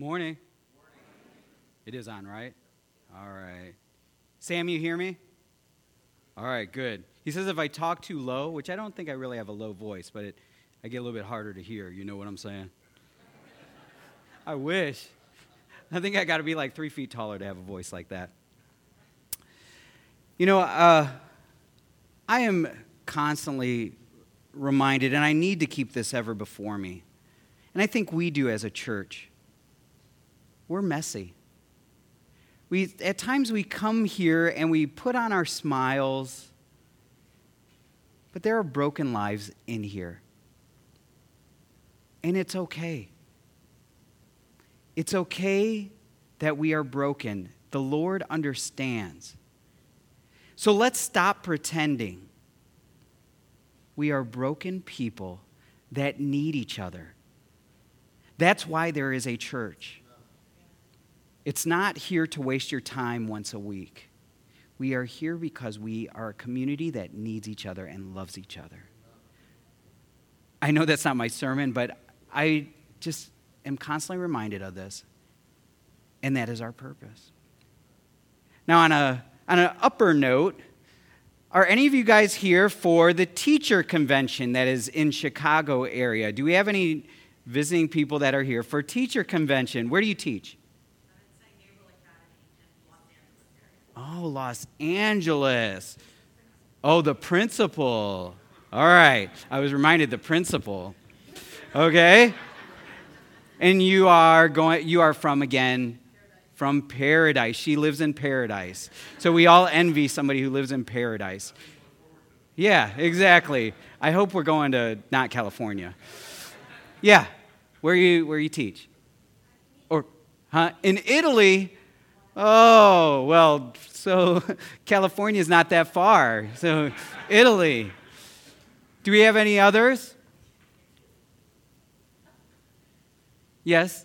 Morning. It is on, right? All right. Sam, you hear me? All right, good. He says if I talk too low, which I don't think I really have a low voice, but it, I get a little bit harder to hear. You know what I'm saying? I wish. I think I got to be like three feet taller to have a voice like that. You know, uh, I am constantly reminded, and I need to keep this ever before me, and I think we do as a church. We're messy. We, at times we come here and we put on our smiles, but there are broken lives in here. And it's okay. It's okay that we are broken. The Lord understands. So let's stop pretending. We are broken people that need each other. That's why there is a church. It's not here to waste your time once a week. We are here because we are a community that needs each other and loves each other. I know that's not my sermon, but I just am constantly reminded of this, and that is our purpose. Now, on, a, on an upper note, are any of you guys here for the teacher convention that is in Chicago area? Do we have any visiting people that are here for teacher convention? Where do you teach? Oh, Los Angeles. Oh, the principal. All right. I was reminded the principal. Okay. And you are going you are from again from paradise. She lives in paradise. So we all envy somebody who lives in paradise. Yeah, exactly. I hope we're going to not California. Yeah. Where you where you teach? Or huh? In Italy? Oh, well, so California is not that far. So Italy. Do we have any others? Yes?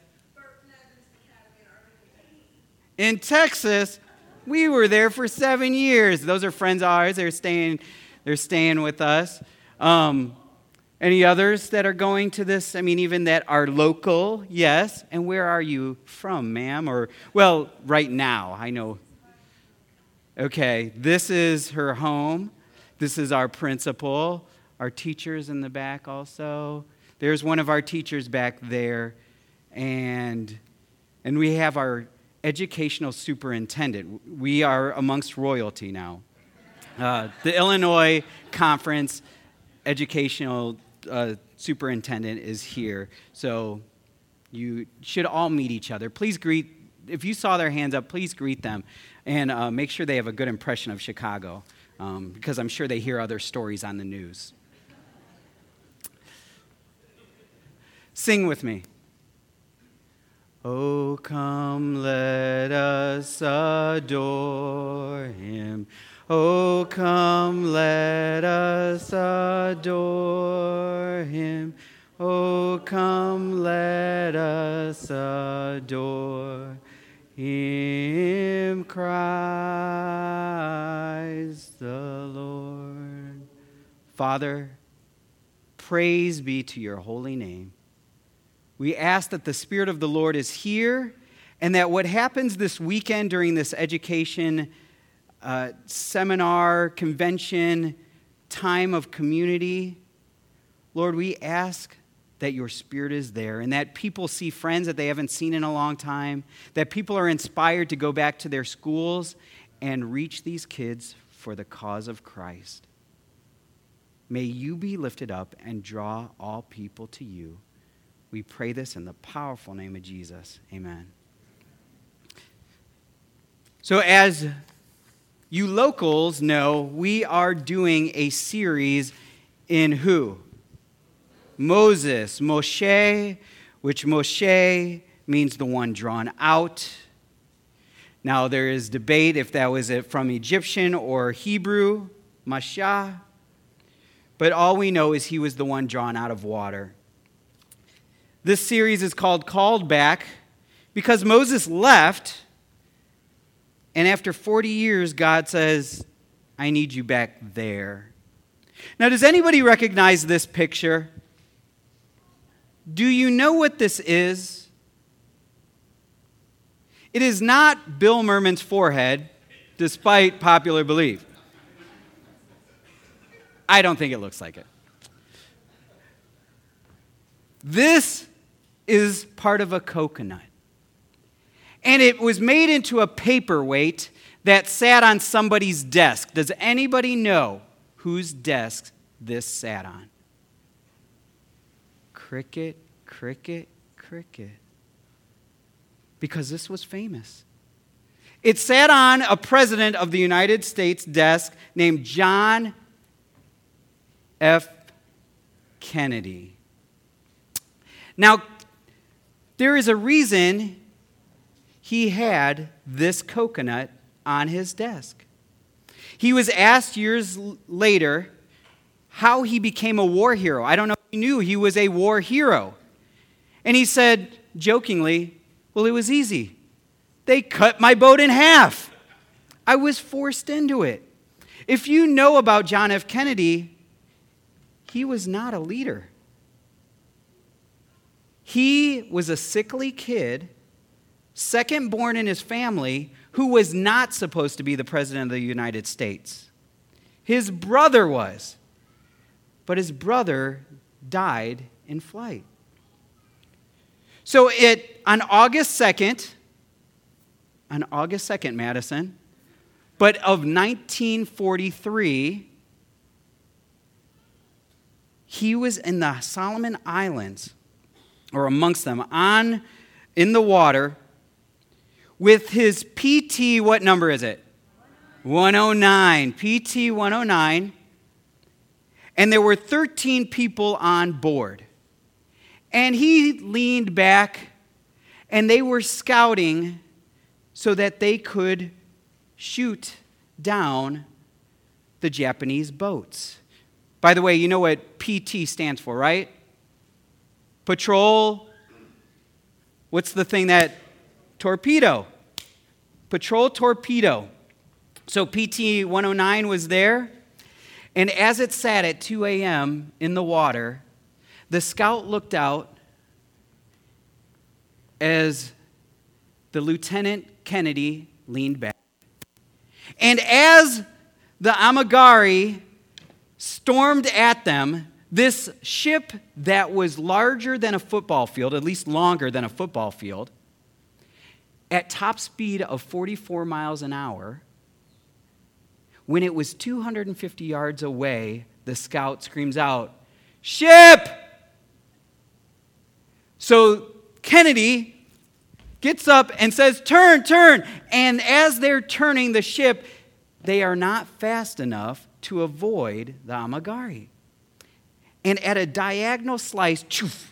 In Texas, we were there for seven years. Those are friends of ours. They're staying, they're staying with us. Um, any others that are going to this? I mean, even that are local, yes. And where are you from, ma'am? Or, well, right now, I know. Okay, this is her home. This is our principal. Our teachers in the back also. There's one of our teachers back there. And, and we have our educational superintendent. We are amongst royalty now. Uh, the Illinois Conference Educational uh, superintendent is here. So you should all meet each other. Please greet, if you saw their hands up, please greet them and uh, make sure they have a good impression of Chicago um, because I'm sure they hear other stories on the news. Sing with me. Oh, come, let us adore him. Oh, come, let us adore him. Oh, come, let us adore him, cries the Lord. Father, praise be to your holy name. We ask that the Spirit of the Lord is here and that what happens this weekend during this education uh, seminar, convention, time of community. Lord, we ask that your spirit is there and that people see friends that they haven't seen in a long time, that people are inspired to go back to their schools and reach these kids for the cause of Christ. May you be lifted up and draw all people to you. We pray this in the powerful name of Jesus. Amen. So, as you locals know we are doing a series in who? Moses, Moshe, which Moshe means the one drawn out. Now, there is debate if that was from Egyptian or Hebrew, Mashah. But all we know is he was the one drawn out of water. This series is called Called Back because Moses left and after 40 years, God says, I need you back there. Now, does anybody recognize this picture? Do you know what this is? It is not Bill Merman's forehead, despite popular belief. I don't think it looks like it. This is part of a coconut. And it was made into a paperweight that sat on somebody's desk. Does anybody know whose desk this sat on? Cricket, cricket, cricket. Because this was famous. It sat on a president of the United States desk named John F. Kennedy. Now, there is a reason he had this coconut on his desk. He was asked years later how he became a war hero. I don't know if he knew he was a war hero. And he said jokingly, Well, it was easy. They cut my boat in half. I was forced into it. If you know about John F. Kennedy, he was not a leader. He was a sickly kid, second born in his family, who was not supposed to be the President of the United States. His brother was, but his brother died in flight. So it, on August 2nd, on August 2nd, Madison, but of 1943, he was in the Solomon Islands, or amongst them, on in the water with his PT, what number is it? 109. PT 109. And there were 13 people on board. And he leaned back, and they were scouting so that they could shoot down the Japanese boats. By the way, you know what PT stands for, right? Patrol. What's the thing that torpedo? Patrol torpedo. So PT 109 was there, and as it sat at 2 a.m. in the water, the scout looked out as the Lieutenant Kennedy leaned back. And as the Amagiri stormed at them, this ship that was larger than a football field, at least longer than a football field, at top speed of 44 miles an hour, when it was 250 yards away, the scout screams out, Ship! So Kennedy gets up and says, Turn, turn. And as they're turning the ship, they are not fast enough to avoid the Amagiri. And at a diagonal slice, choof,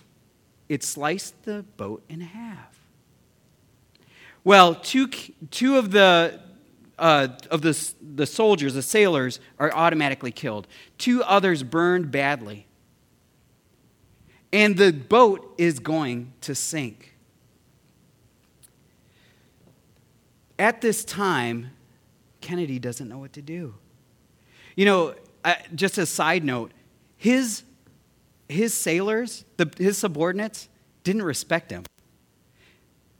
it sliced the boat in half. Well, two, two of the uh, of the, the soldiers, the sailors, are automatically killed. Two others burned badly. And the boat is going to sink. At this time, Kennedy doesn't know what to do. You know, just a side note, his, his sailors, the, his subordinates, didn't respect him.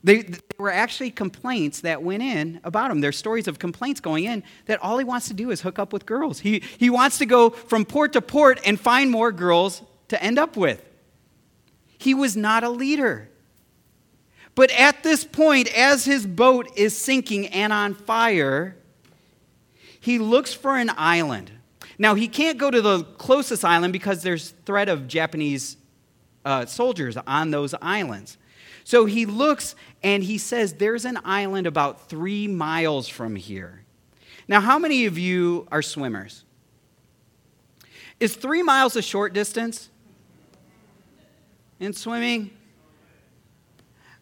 They, there were actually complaints that went in about him. There's stories of complaints going in that all he wants to do is hook up with girls. He, he wants to go from port to port and find more girls to end up with. He was not a leader. But at this point, as his boat is sinking and on fire, he looks for an island. Now, he can't go to the closest island because there's threat of Japanese uh, soldiers on those islands. So he looks and he says, There's an island about three miles from here. Now, how many of you are swimmers? Is three miles a short distance in swimming?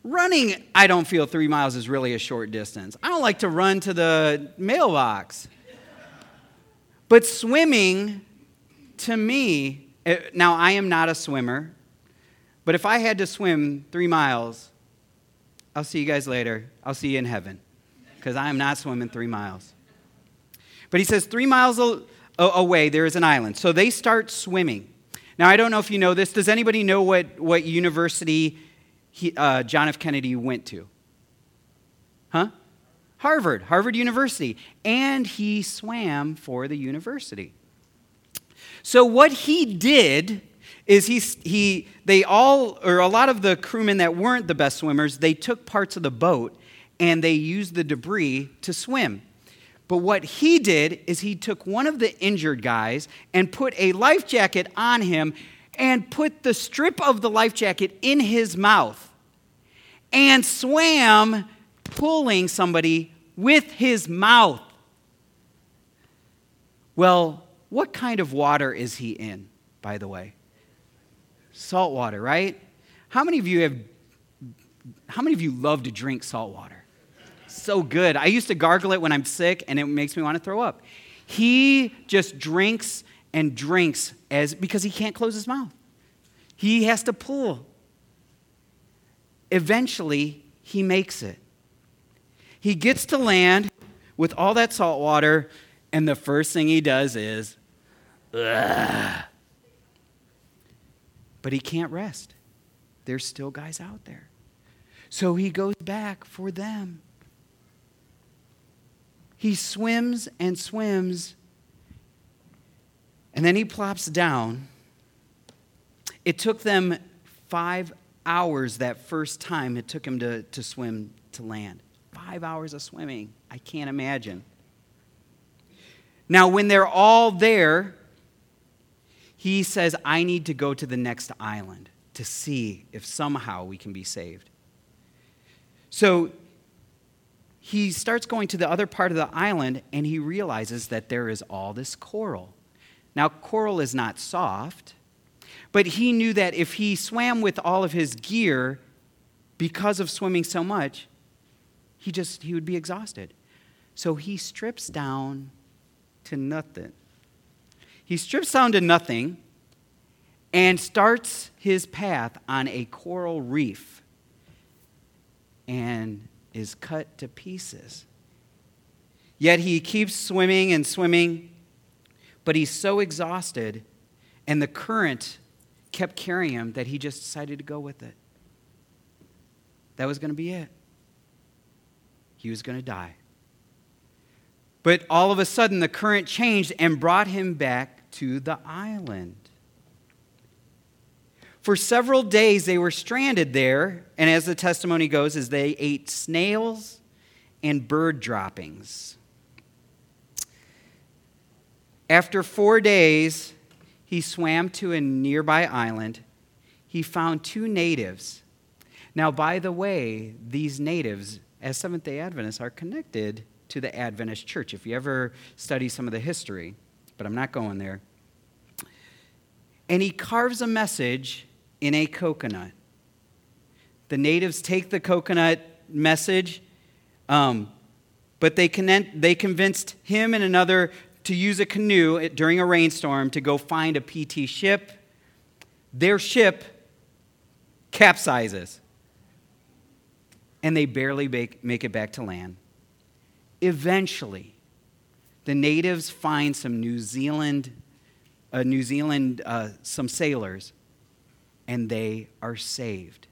Running, I don't feel three miles is really a short distance. I don't like to run to the mailbox. But swimming, to me, eh, now I am not a swimmer, but if I had to swim three miles, I'll see you guys later. I'll see you in heaven because I am not swimming three miles. But he says, three miles away, there is an island. So they start swimming. Now, I don't know if you know this. Does anybody know what, what university he, uh, John F. Kennedy went to? Huh? Harvard, Harvard University. And he swam for the university. So what he did is he, he they all or a lot of the crewmen that weren't the best swimmers they took parts of the boat and they used the debris to swim. But what he did is he took one of the injured guys and put a life jacket on him and put the strip of the life jacket in his mouth and swam pulling somebody with his mouth. Well what kind of water is he in by the way Salt water, right? How many of you have how many of you love to drink salt water? So good. I used to gargle it when I'm sick and it makes me want to throw up. He just drinks and drinks as because he can't close his mouth. He has to pull. Eventually, he makes it. He gets to land with all that salt water, and the first thing he does is, Ugh. But he can't rest. There's still guys out there. So he goes back for them. He swims and swims, and then he plops down. It took them five hours that first time it took him to, to swim to land. Five hours of swimming. I can't imagine. Now, when they're all there, he says, I need to go to the next island to see if somehow we can be saved. So he starts going to the other part of the island and he realizes that there is all this coral. Now, coral is not soft, but he knew that if he swam with all of his gear, because of swimming so much, he just he would be exhausted. So he strips down to nothing. He strips down to nothing and starts his path on a coral reef and is cut to pieces. Yet he keeps swimming and swimming, but he's so exhausted, and the current kept carrying him that he just decided to go with it. That was going to be it. He was going to die. But all of a sudden, the current changed and brought him back to the island. For several days they were stranded there, and as the testimony goes, as they ate snails and bird droppings. After four days, he swam to a nearby island. He found two natives. Now, by the way, these natives, as Seventh day Adventists, are connected to the Adventist church. If you ever study some of the history, but I'm not going there. And he carves a message in a coconut. The natives take the coconut message, um, but they, con- they convinced him and another to use a canoe during a rainstorm to go find a PT ship. Their ship capsizes, and they barely make, make it back to land. Eventually, the natives find some New Zealand, uh, New Zealand, uh, some sailors, and they are saved.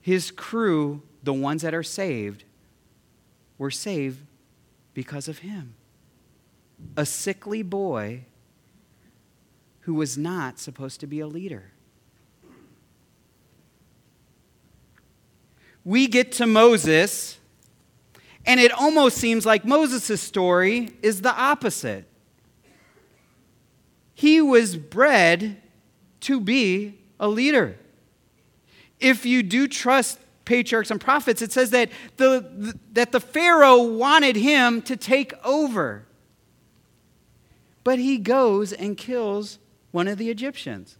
His crew, the ones that are saved, were saved because of him. A sickly boy who was not supposed to be a leader. We get to Moses and it almost seems like Moses' story is the opposite. He was bred to be a leader. If you do trust patriarchs and prophets, it says that the, that the Pharaoh wanted him to take over. But he goes and kills one of the Egyptians.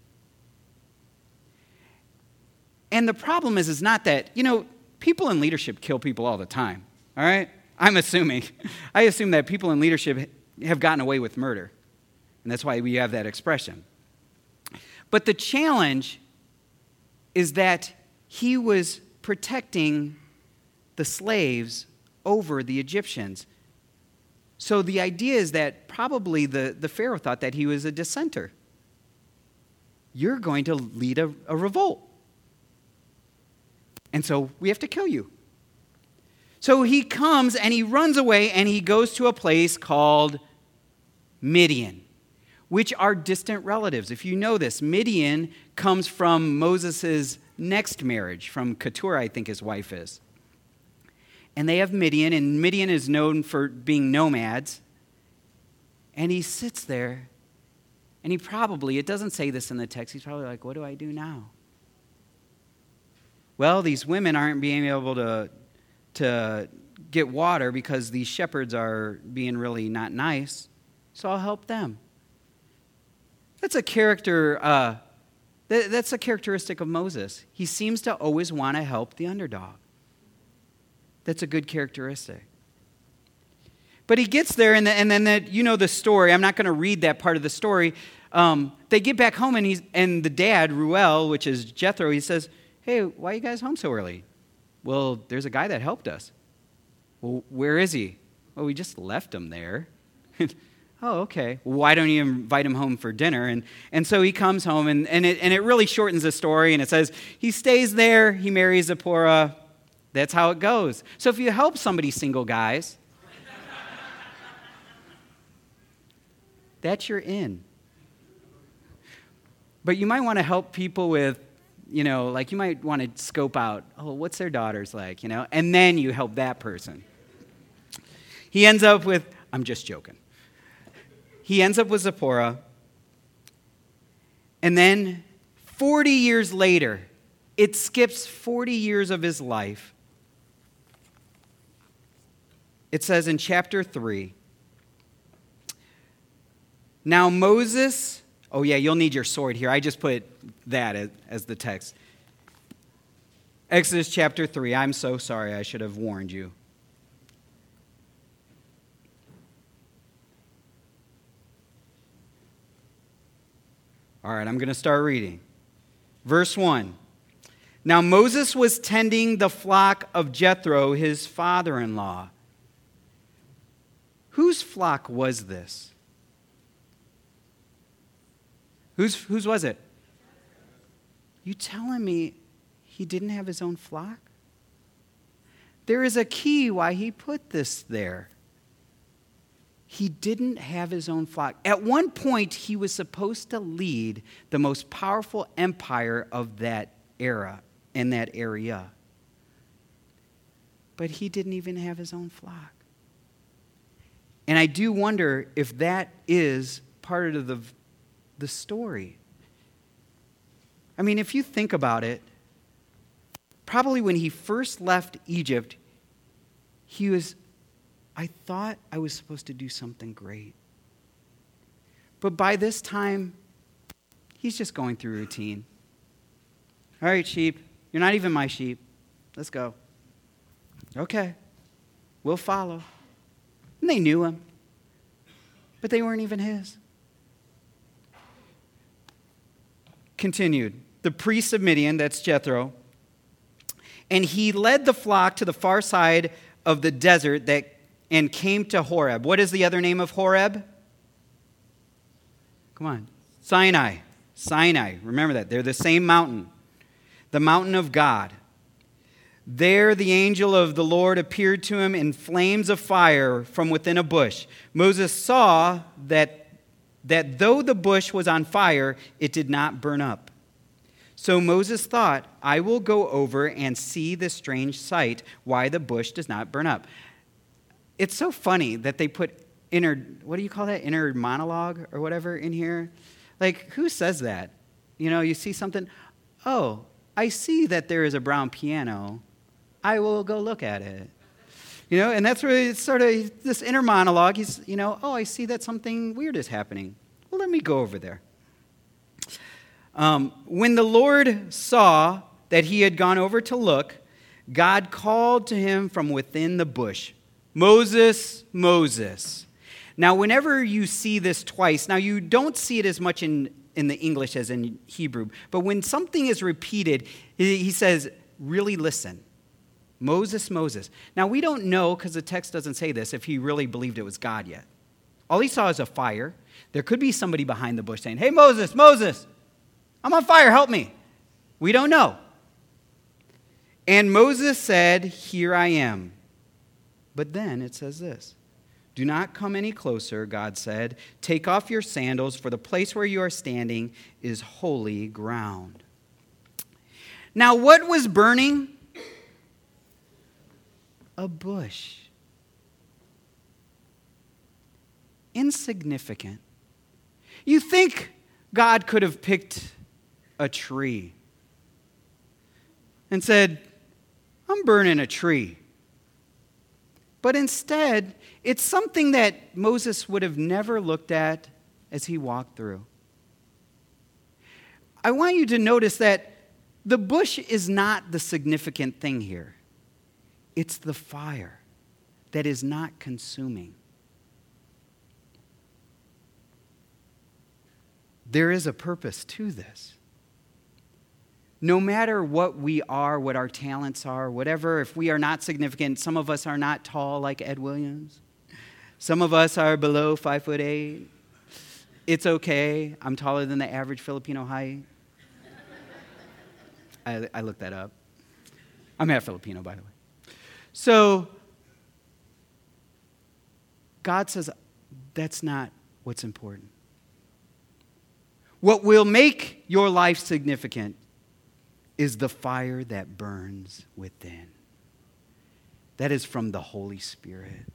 And the problem is, is not that, you know, people in leadership kill people all the time. All right? I'm assuming. I assume that people in leadership have gotten away with murder. And that's why we have that expression. But the challenge is that he was protecting the slaves over the Egyptians. So the idea is that probably the, the Pharaoh thought that he was a dissenter. You're going to lead a, a revolt. And so we have to kill you. So he comes and he runs away and he goes to a place called Midian, which are distant relatives. If you know this, Midian comes from Moses' next marriage, from Keturah, I think his wife is. And they have Midian, and Midian is known for being nomads. And he sits there, and he probably, it doesn't say this in the text, he's probably like, What do I do now? Well, these women aren't being able to, to get water because these shepherds are being really not nice, so I'll help them. That's a character, uh, that's a characteristic of Moses. He seems to always want to help the underdog. That's a good characteristic. But he gets there, and, the, and then you know the story. I'm not going to read that part of the story. Um, they get back home, and, he's, and the dad, Reuel, which is Jethro, he says, Hey, why are you guys home so early? Well, there's a guy that helped us. Well, where is he? Well, we just left him there. oh, okay. Well, why don't you invite him home for dinner? And, and so he comes home, and, and, it, and it really shortens the story, and it says he stays there, he marries Zipporah. That's how it goes. So if you help somebody, single guys, that's your in. But you might want to help people with you know, like you might want to scope out, oh, what's their daughters like, you know, and then you help that person. He ends up with, I'm just joking. He ends up with Zipporah. And then 40 years later, it skips 40 years of his life. It says in chapter 3 Now Moses Oh, yeah, you'll need your sword here. I just put that as, the text. Exodus chapter 3. I'm so sorry. I should have warned you. All right, I'm going to start reading. Verse 1. Now Moses was tending the flock of Jethro, his father in law. Whose flock was this? Whose, whose was it? You telling me he didn't have his own flock? There is a key why he put this there. He didn't have his own flock. At one point, he was supposed to lead the most powerful empire of that era in that area. But he didn't even have his own flock. And I do wonder if that is part of the the story. I mean, if you think about it, probably when he first left Egypt, he was, I thought I was supposed to do something great. But by this time, he's just going through routine. All right, sheep, you're not even my sheep. Let's go. Okay, we'll follow. And they knew him, but they weren't even his. Continued. The priest of Midian, that's Jethro, and he led the flock to the far side of the desert that, and came to Horeb. What is the other name of Horeb? Come on. Sinai. Sinai. Remember that. They're the same mountain, the mountain of God. There, the angel of the Lord appeared to him in flames of fire from within a bush. Moses saw that that though the bush was on fire, it did not burn up. So Moses thought, I will go over and see this strange sight, why the bush does not burn up. It's so funny that they put inner, what do you call that? Inner monologue or whatever in here. Like, who says that? You know, you see something, oh, I see that there is a brown piano. I will go look at it. You know, and that's where it's sort of this inner monologue. He's, you know, oh, I see that something weird is happening. Well, let me go over there. Um, when the Lord saw that he had gone over to look, God called to him from within the bush Moses, Moses. Now, whenever you see this twice, now you don't see it as much in, in the English as in Hebrew, but when something is repeated, he says, really listen. Moses, Moses. Now, we don't know, because the text doesn't say this, if he really believed it was God yet. All he saw is a fire. There could be somebody behind the bush saying, Hey, Moses, Moses, I'm on fire, help me. We don't know. And Moses said, Here I am. But then it says this Do not come any closer, God said. Take off your sandals, for the place where you are standing is holy ground. Now, what was burning? A bush. Insignificant. You think God could have picked a tree and said, I'm burning a tree. But instead, it's something that Moses would have never looked at as he walked through. I want you to notice that the bush is not the significant thing here, it's the fire that is not consuming. There is a purpose to this no matter what we are, what our talents are, whatever, if we are not significant, some of us are not tall like Ed Williams. Some of us are below five foot eight. It's okay. I'm taller than the average Filipino height. I, I looked that up. I'm half Filipino, by the way. So, God says that's not what's important. What will make your life significant is the fire that burns within. That is from the Holy Spirit.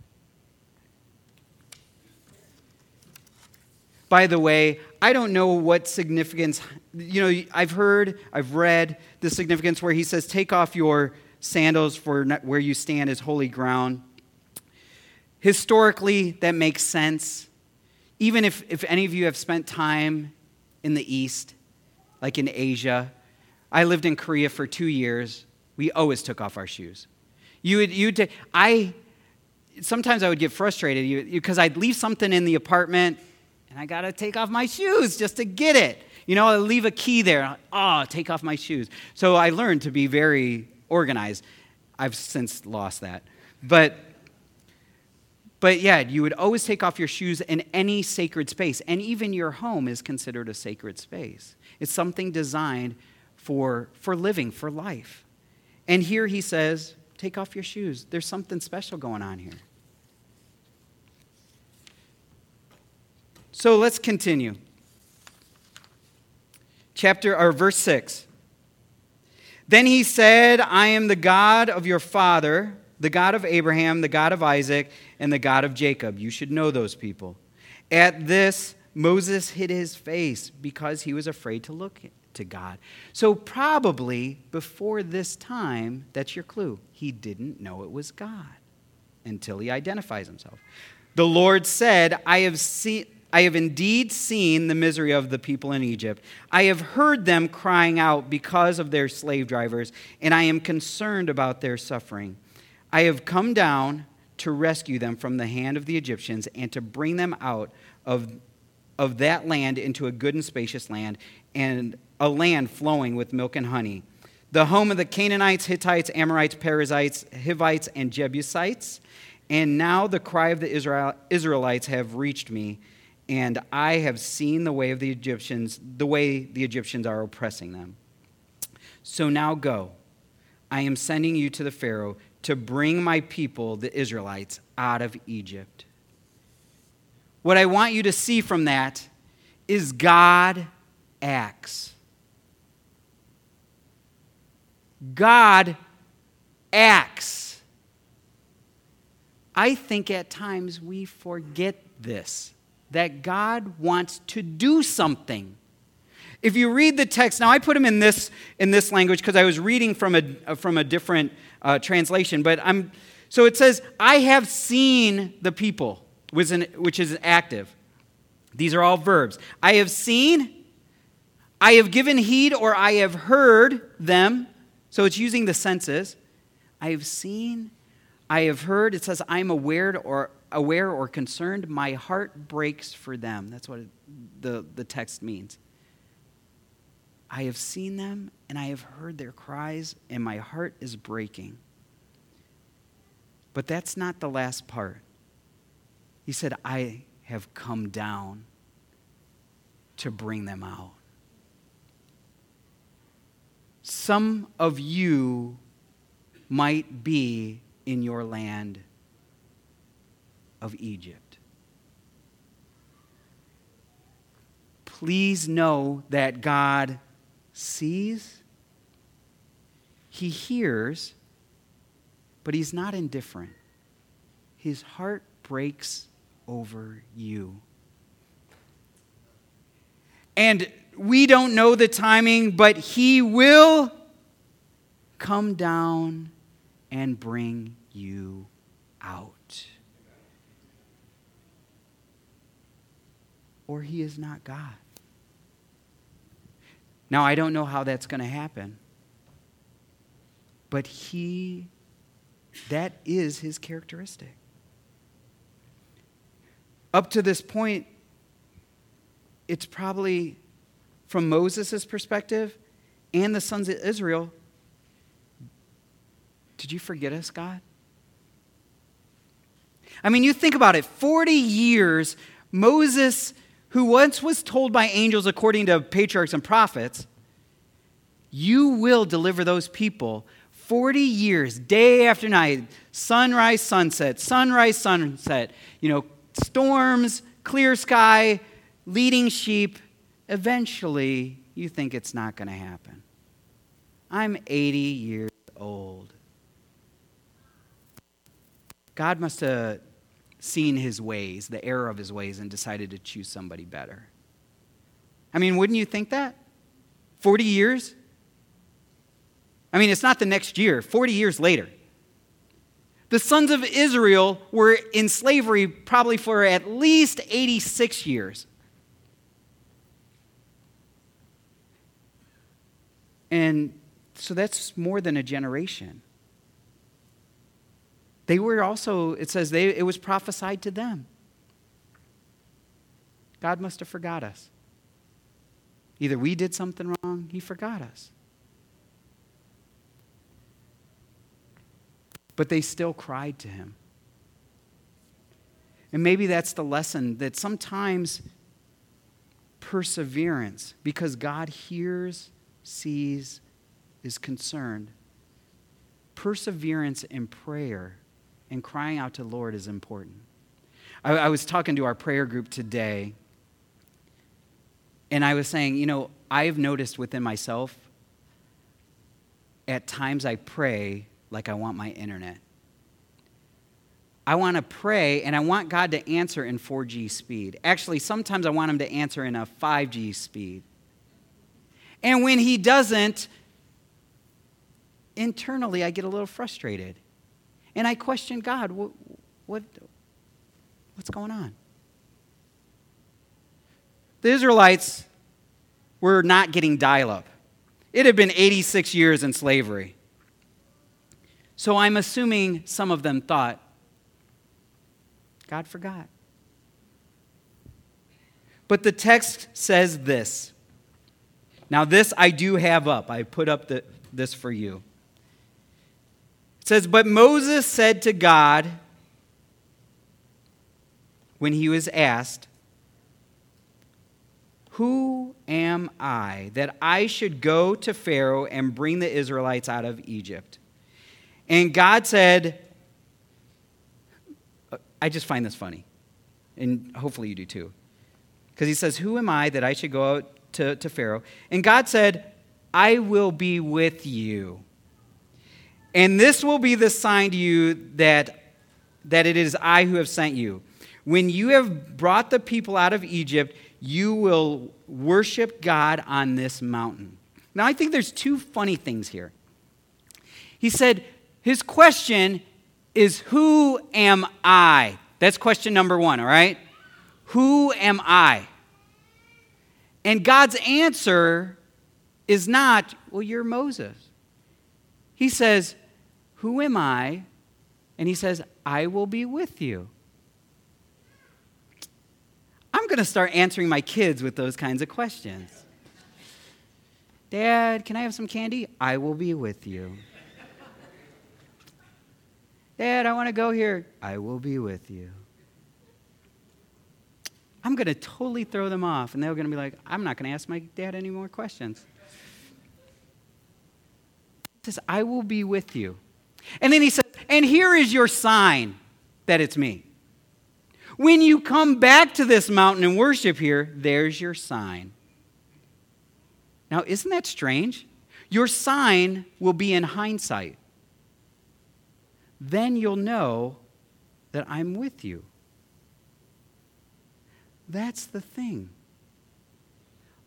By the way, I don't know what significance, you know, I've heard, I've read the significance where he says, Take off your sandals, for where you stand is holy ground. Historically, that makes sense. Even if, if any of you have spent time in the East, like in Asia, I lived in Korea for two years. We always took off our shoes. You would, you would I, sometimes I would get frustrated because I'd leave something in the apartment and I got to take off my shoes just to get it. You know, I leave a key there. Oh, take off my shoes. So I learned to be very organized. I've since lost that. But but yeah, you would always take off your shoes in any sacred space, and even your home is considered a sacred space. It's something designed for, for living, for life. And here he says, Take off your shoes. There's something special going on here. So let's continue. Chapter or verse 6. Then he said, I am the God of your father, the God of Abraham, the God of Isaac, and the God of Jacob. You should know those people. At this, Moses hid his face because he was afraid to look to God. So, probably before this time, that's your clue. He didn't know it was God until he identifies himself. The Lord said, I have seen. I have indeed seen the misery of the people in Egypt. I have heard them crying out because of their slave drivers, and I am concerned about their suffering. I have come down to rescue them from the hand of the Egyptians and to bring them out of, of that land into a good and spacious land, and a land flowing with milk and honey, the home of the Canaanites, Hittites, Amorites, Perizzites, Hivites, and Jebusites. And now the cry of the Israel, Israelites have reached me, and I have seen the way of the Egyptians, the way the Egyptians are oppressing them. So now go. I am sending you to the Pharaoh to bring my people, the Israelites, out of Egypt. What I want you to see from that is God acts. God acts. I think at times we forget this that God wants to do something. If you read the text, now I put them in this, in this language because I was reading from a, from a different uh, translation, but I'm, so it says, I have seen the people, which is, an, which is active. These are all verbs. I have seen, I have given heed, or I have heard them. So it's using the senses. I have seen, I have heard. It says, I'm aware or aware or concerned. My heart breaks for them. That's what the, the text means. I have seen them and I have heard their cries, and my heart is breaking. But that's not the last part. He said, I have come down to bring them out. Some of you might be in your land of Egypt. Please know that God sees, He hears, but He's not indifferent. His heart breaks over you. And we don't know the timing, but He will come down and bring you out. Or He is not God. Now, I don't know how that's going to happen, but He, that is His characteristic. Up to this point, it's probably from Moses' perspective and the sons of Israel, did you forget us, God? I mean, you think about it 40 years, Moses, who once was told by angels, according to patriarchs and prophets, you will deliver those people 40 years, day after night, sunrise, sunset, sunrise, sunset, you know, storms, clear sky, leading sheep, eventually you think it's not going to happen. I'm 80 years old. God must have seen his ways, the error of his ways, and decided to choose somebody better. I mean, wouldn't you think that? 40 years? I mean, it's not the next year, 40 years later. The sons of Israel were in slavery probably for at least 86 years. And so that's more than a generation. They were also, it says, they, it was prophesied to them. God must have forgot us. Either we did something wrong, He forgot us. But they still cried to Him. And maybe that's the lesson that sometimes perseverance, because God hears sees, is concerned. Perseverance in prayer and crying out to the Lord is important. I, I was talking to our prayer group today, and I was saying, you know, I've noticed within myself, at times I pray like I want my internet. I want to pray and I want God to answer in 4G speed. Actually, sometimes I want Him to answer in a 5G speed. And when he doesn't, internally I get a little frustrated. And I question God, what, what, what's going on? The Israelites were not getting dial up. It had been 86 years in slavery. So I'm assuming some of them thought, God forgot. But the text says this now, this I do have up. I put up the, this for you. Says, But Moses said to God, when he was asked, Who am I that I should go to Pharaoh and bring the Israelites out of Egypt? And God said, uh, I just find this funny. And hopefully you do too. Because he says, Who am I that I should go out to, to Pharaoh. And God said, I will be with you. And this will be the sign to you that, that it is I who have sent you. When you have brought the people out of Egypt, you will worship God on this mountain. Now, I think there's two funny things here. He said, his question is, Who am I? That's question number one, all right? Who am I? And God's answer is not, well, you're Moses. He says, Who am I? And he says, I will be with you. I'm going to start answering my kids with those kinds of questions. Dad, can I have some candy? I will be with you. Dad, I want to go here. I will be with you. I'm going to totally throw them off. And they're going to be like, I'm not going to ask my dad any more questions. He says, I will be with you. And then he says, and here is your sign that it's me. When you come back to this mountain and worship here, there's your sign. Now, isn't that strange? Your sign will be in hindsight. Then you'll know that I'm with you. That's the thing.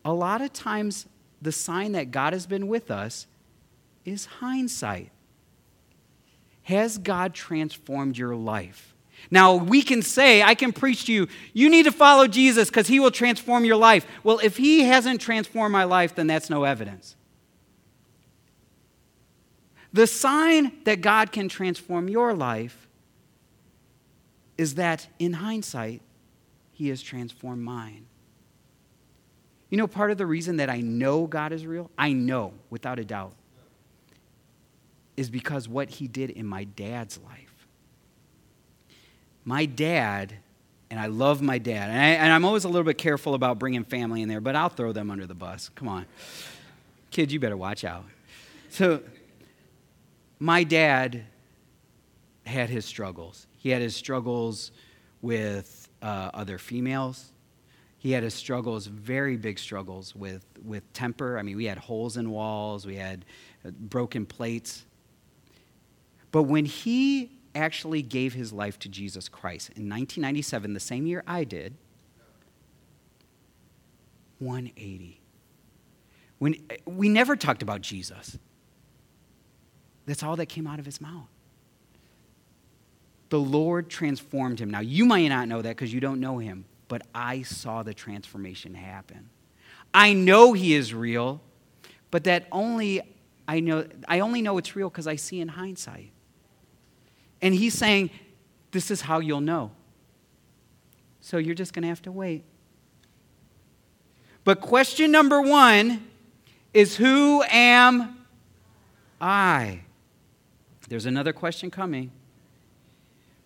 A lot of times, the sign that God has been with us is hindsight. Has God transformed your life? Now, we can say, I can preach to you, you need to follow Jesus because he will transform your life. Well, if he hasn't transformed my life, then that's no evidence. The sign that God can transform your life is that in hindsight, he has transformed mine. You know, part of the reason that I know God is real, I know without a doubt, is because what he did in my dad's life. My dad, and I love my dad, and, I, am always a little bit careful about bringing family in there, but I'll throw them under the bus. Come on. Kids, you better watch out. So, my dad had his struggles. He had his struggles with uh, other females. He had his struggles, very big struggles with, with temper. I mean, we had holes in walls, we had uh, broken plates. But when he actually gave his life to Jesus Christ in 1997, the same year I did, 180. When, we never talked about Jesus. That's all that came out of his mouth. The Lord transformed him. Now, you might not know that because you don't know him, but I saw the transformation happen. I know he is real, but that only I know I only know it's real because I see in hindsight. And he's saying, This is how you'll know. So you're just going to have to wait. But question number one is Who am I? There's another question coming.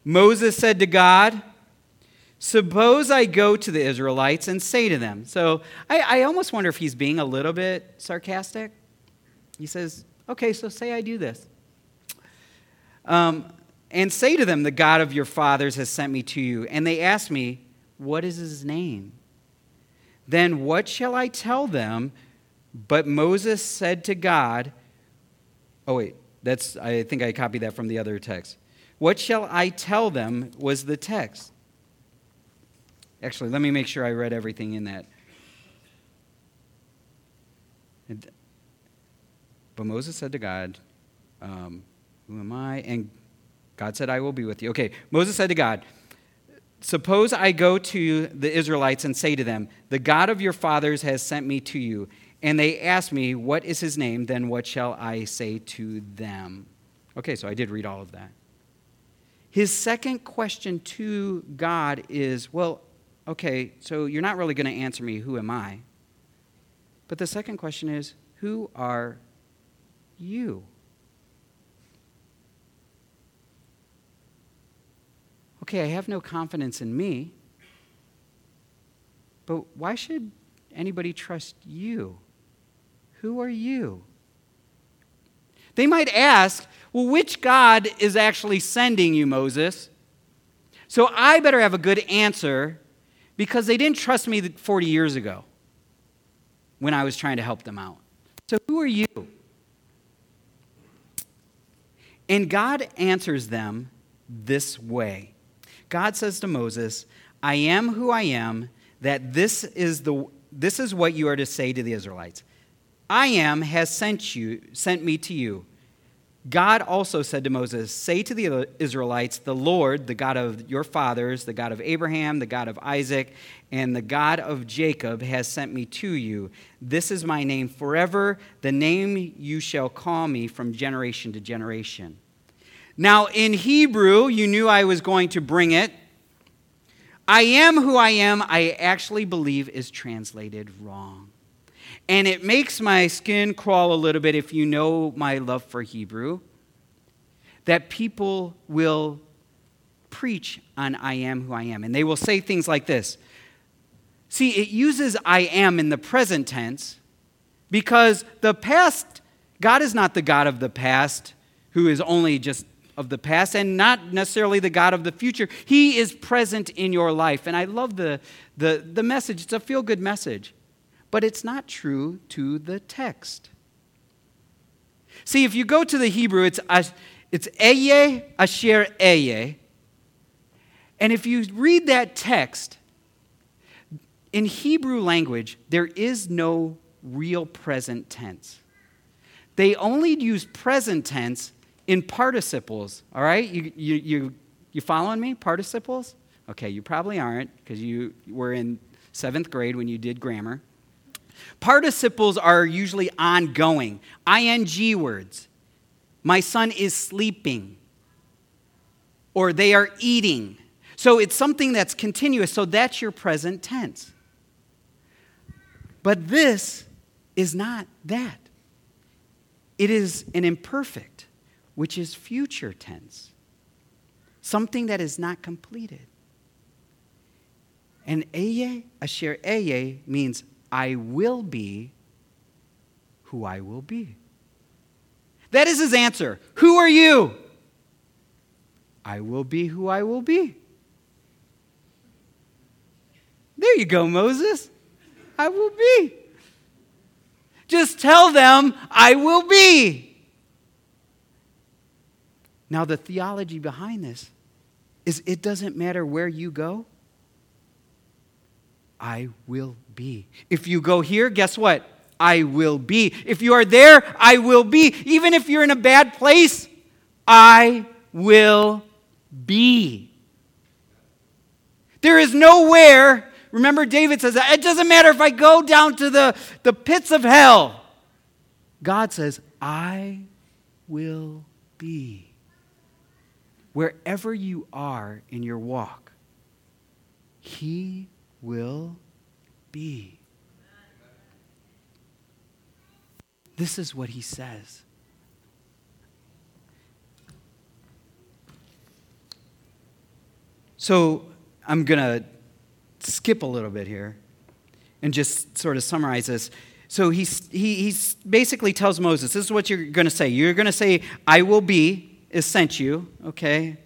Moses said to God, Suppose I go to the Israelites and say to them. So I, I, almost wonder if he's being a little bit sarcastic. He says, Okay, so say I do this. Um, and say to them, The God of your fathers has sent me to you. And they ask me, What is his name? Then what shall I tell them? But Moses said to God, Oh, wait, that's, I think I copied that from the other text. What shall I tell them was the text. Actually, let me make sure I read everything in that. But Moses said to God, um, Who am I? And God said, I will be with you. Okay, Moses said to God, Suppose I go to the Israelites and say to them, The God of your fathers has sent me to you. And they ask me, What is his name? Then what shall I say to them? Okay, so I did read all of that. His second question to God is, Well, okay, so you're not really going to answer me, Who am I? But the second question is, Who are you? Okay, I have no confidence in me, but why should anybody trust you? Who are you? They might ask, well, which God is actually sending you, Moses? So I better have a good answer because they didn't trust me 40 years ago when I was trying to help them out. So who are you? And God answers them this way God says to Moses, I am who I am, that this is, the, this is what you are to say to the Israelites. I am has sent you, sent me to you. God also said to Moses, Say to the Israelites, the Lord, the God of your fathers, the God of Abraham, the God of Isaac, and the God of Jacob has sent me to you. This is my name forever, the name you shall call me from generation to generation. Now, in Hebrew, you knew I was going to bring it. I am who I am, I actually believe is translated wrong. And it makes my skin crawl a little bit if you know my love for Hebrew, that people will preach on I am who I am. And they will say things like this See, it uses I am in the present tense because the past, God is not the God of the past who is only just of the past and not necessarily the God of the future. He is present in your life. And I love the, the, the message. It's a feel good message, but it's not true to the text. See, if you go to the Hebrew, it's, it's Ehyeh, asher Ehyeh. And if you read that text, in Hebrew language, there is no real present tense. They only use present tense in participles, all right? You, you, you, you following me? Participles? Okay, you probably aren't because you were in seventh grade when you did grammar. Participles are usually ongoing, ing words. My son is sleeping, or they are eating. So it's something that's continuous. So that's your present tense. But this is not that. It is an imperfect, which is future tense, something that is not completed. And Ehyeh, asher Ehyeh, means I will be who I will be. That is his answer. Who are you? I will be who I will be. There you go, Moses. I will be. Just tell them, I will be. Now, the theology behind this is it doesn't matter where you go, I will be. If you go here, guess what? I will be. If you are there, I will be. Even if you're in a bad place, I will be. There is nowhere Remember, David says, It doesn't matter if I go down to the, the pits of hell. God says, I will be. Wherever you are in your walk, He will be. This is what He says. So I'm going to skip a little bit here and just sort of summarize this. So he's, he he's basically tells Moses, this is what you're going to say. You're going to say, I will be, is sent you, okay?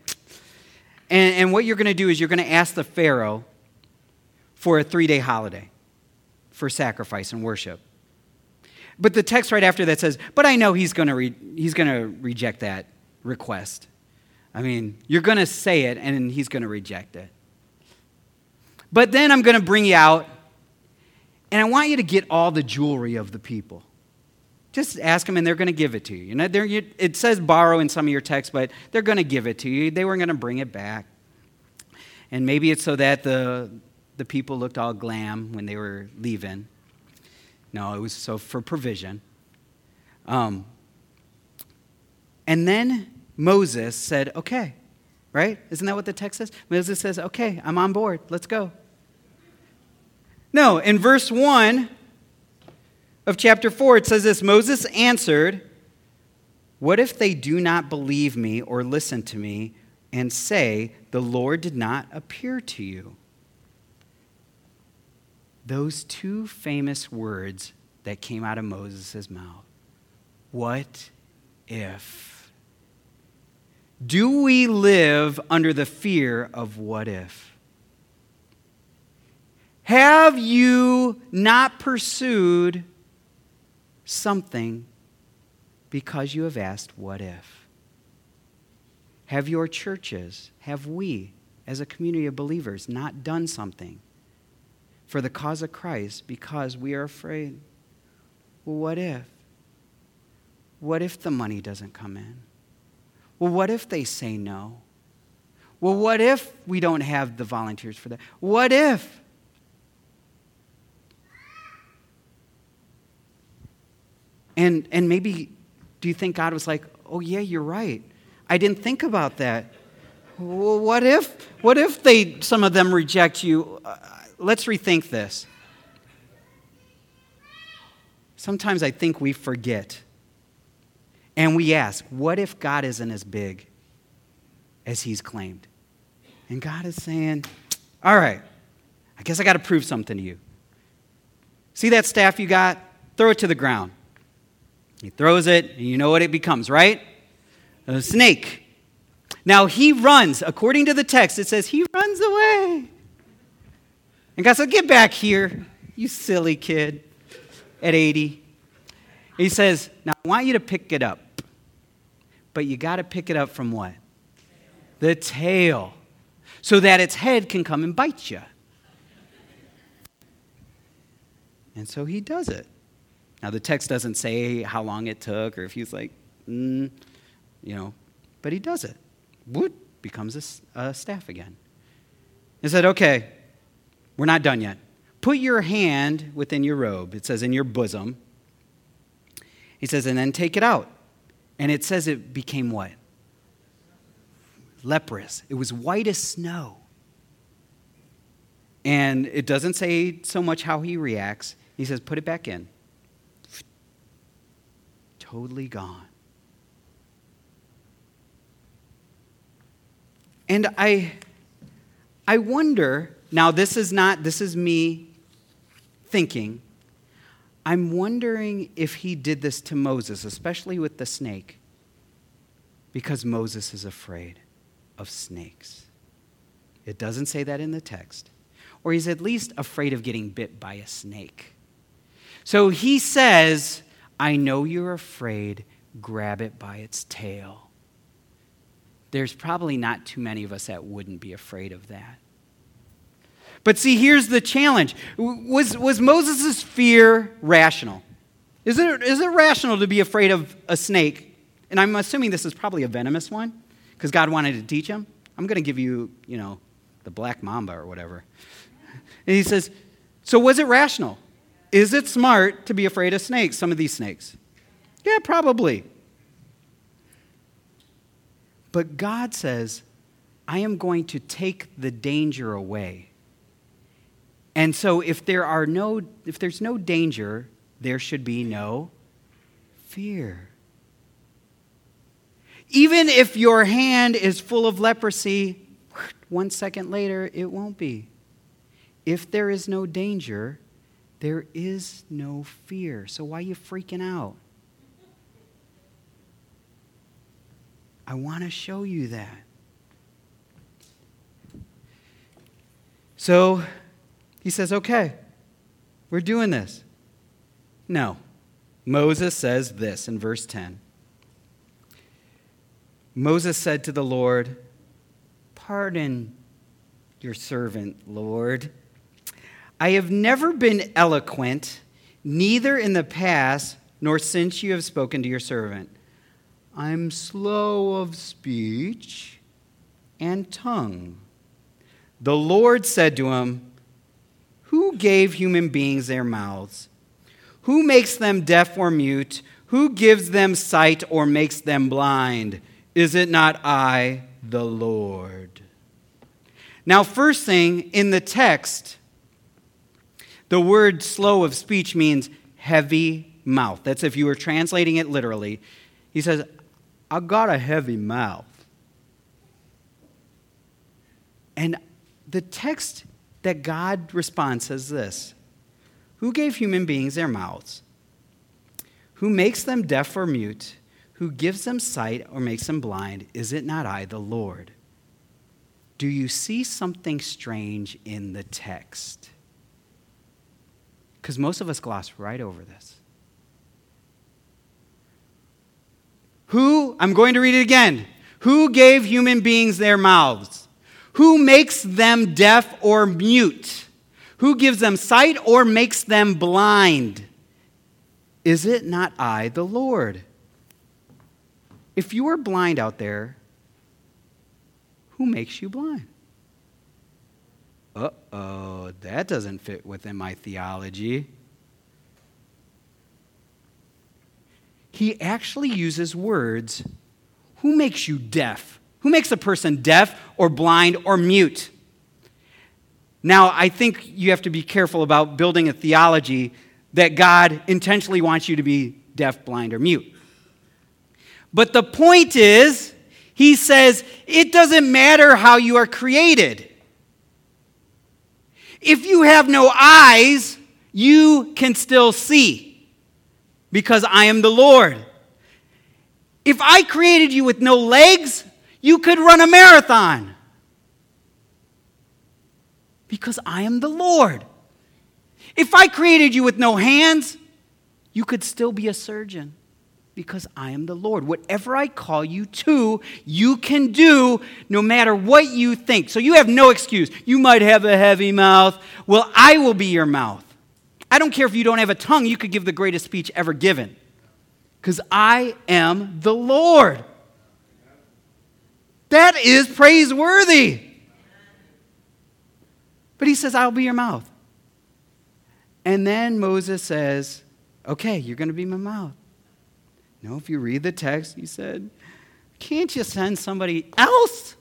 And, and what you're going to do is you're going to ask the Pharaoh for a three day holiday for sacrifice and worship. But the text right after that says, But I know he's going to, re- he's going to reject that request. I mean, you're going to say it and he's going to reject it. But then I'm going to bring you out, and I want you to get all the jewelry of the people. Just ask them, and they're going to give it to you. you, know, you it says borrow in some of your texts, but they're going to give it to you. They weren't going to bring it back. And maybe it's so that the, the people looked all glam when they were leaving. No, it was so for provision. Um, and then Moses said, Okay, right? Isn't that what the text says? Moses says, Okay, I'm on board. Let's go. No, in verse 1 of chapter 4, it says this Moses answered, What if they do not believe me or listen to me and say, The Lord did not appear to you? Those two famous words that came out of Moses' mouth. What if? Do we live under the fear of what if? Have you not pursued something because you have asked, What if? Have your churches, have we, as a community of believers, not done something for the cause of Christ because we are afraid? Well, what if? What if the money doesn't come in? Well, what if they say no? Well, what if we don't have the volunteers for that? What if? And, and maybe do you think God was like, oh, yeah, you're right. I didn't think about that. Well, what if, what if they, some of them reject you? Uh, let's rethink this. Sometimes I think we forget. And we ask, what if God isn't as big as he's claimed? And God is saying, all right, I guess I got to prove something to you. See that staff you got? Throw it to the ground. He throws it, and you know what it becomes, right? A snake. Now he runs, according to the text, it says he runs away. And God said, Get back here, you silly kid, at 80. He says, Now I want you to pick it up. But you got to pick it up from what? The tail. So that its head can come and bite you. And so he does it. Now, the text doesn't say how long it took or if he's like, mm, you know, but he does it. Wood becomes a, a staff again. He said, okay, we're not done yet. Put your hand within your robe. It says in your bosom. He says, and then take it out. And it says it became what? Leprous. It was white as snow. And it doesn't say so much how he reacts. He says, put it back in. Totally gone. And I, I wonder, now this is not, this is me thinking, I'm wondering if he did this to Moses, especially with the snake, because Moses is afraid of snakes. It doesn't say that in the text. Or he's at least afraid of getting bit by a snake. So he says, I know you're afraid, grab it by its tail. There's probably not too many of us that wouldn't be afraid of that. But see, here's the challenge was, was Moses' fear rational? Is it, is it rational to be afraid of a snake? And I'm assuming this is probably a venomous one because God wanted to teach him. I'm going to give you, you know, the black mamba or whatever. And he says, So was it rational? Is it smart to be afraid of snakes, some of these snakes? Yeah, probably. But God says, I am going to take the danger away. And so if there are no if there's no danger, there should be no fear. Even if your hand is full of leprosy, one second later it won't be. If there is no danger, there is no fear. So why are you freaking out? I want to show you that. So he says, okay, we're doing this. No. Moses says this in verse 10. Moses said to the Lord, Pardon your servant, Lord. I have never been eloquent, neither in the past nor since you have spoken to your servant. I'm slow of speech and tongue. The Lord said to him, Who gave human beings their mouths? Who makes them deaf or mute? Who gives them sight or makes them blind? Is it not I, the Lord? Now, first thing in the text, the word slow of speech means heavy mouth. That's if you were translating it literally. He says, I got a heavy mouth. And the text that God responds says this Who gave human beings their mouths? Who makes them deaf or mute? Who gives them sight or makes them blind? Is it not I, the Lord? Do you see something strange in the text? Because most of us gloss right over this. Who, I'm going to read it again. Who gave human beings their mouths? Who makes them deaf or mute? Who gives them sight or makes them blind? Is it not I, the Lord? If you are blind out there, who makes you blind? Uh oh, that doesn't fit within my theology. He actually uses words who makes you deaf? Who makes a person deaf or blind or mute? Now, I think you have to be careful about building a theology that God intentionally wants you to be deaf, blind, or mute. But the point is, he says, it doesn't matter how you are created. If you have no eyes, you can still see because I am the Lord. If I created you with no legs, You could run a marathon. Because I am the Lord. If I created you with no hands, you could still be a surgeon because I am the Lord. Whatever I call you to, you can do no matter what you think. So you have no excuse. You might have a heavy mouth. Well, I will be your mouth. I don't care if you don't have a tongue, you could give the greatest speech ever given because I am the Lord. That is praiseworthy. But he says, I'll be your mouth. And then Moses says, Okay, you're going to be my mouth. No, if you read the text, he said, Can't you send somebody else?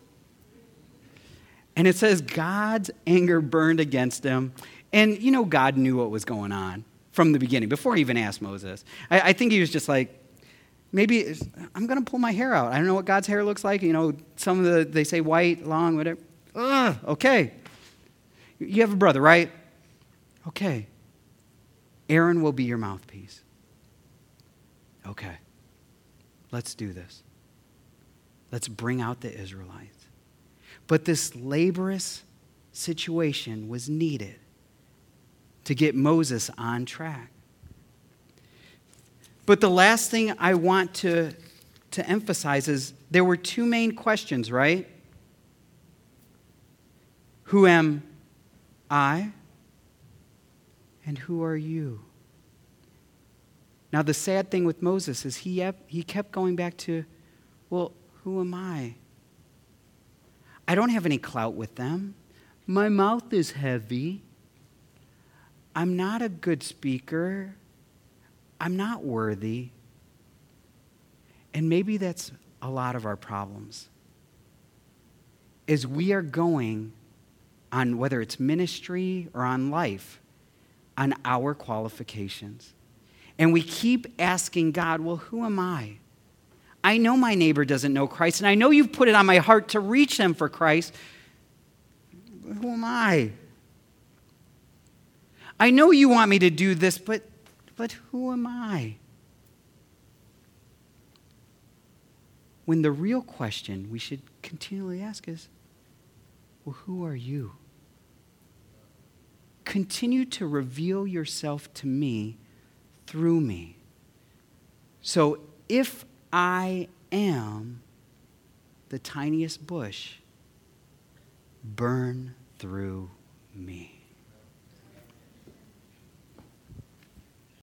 And it says, God's anger burned against him. And you know, God knew what was going on from the beginning, before he even asked Moses. I, I think he was just like, maybe I'm going to pull my hair out. I don't know what God's hair looks like. You know, some of the, they say white, long, whatever. Ugh, okay. You have a brother, right? Okay. Aaron will be your mouthpiece. Okay. Let's do this. Let's bring out the Israelites. But this laborious situation was needed to get Moses on track. But the last thing I want to, to emphasize is there were two main questions, right? Who am I? And who are you? Now, the sad thing with Moses is he, he kept going back to, well, who am I? I don't have any clout with them. My mouth is heavy. I'm not a good speaker. I'm not worthy. And maybe that's a lot of our problems. Is we are going on whether it's ministry or on life on our qualifications. And we keep asking God, well, who am I? I know my neighbor doesn't know Christ, and I know you've put it on my heart to reach them for Christ. Who am I? I know you want me to do this, but, but who am I? When the real question we should continually ask is, well, who are you? Continue to reveal yourself to me through me. So if I am the tiniest bush, burn through me.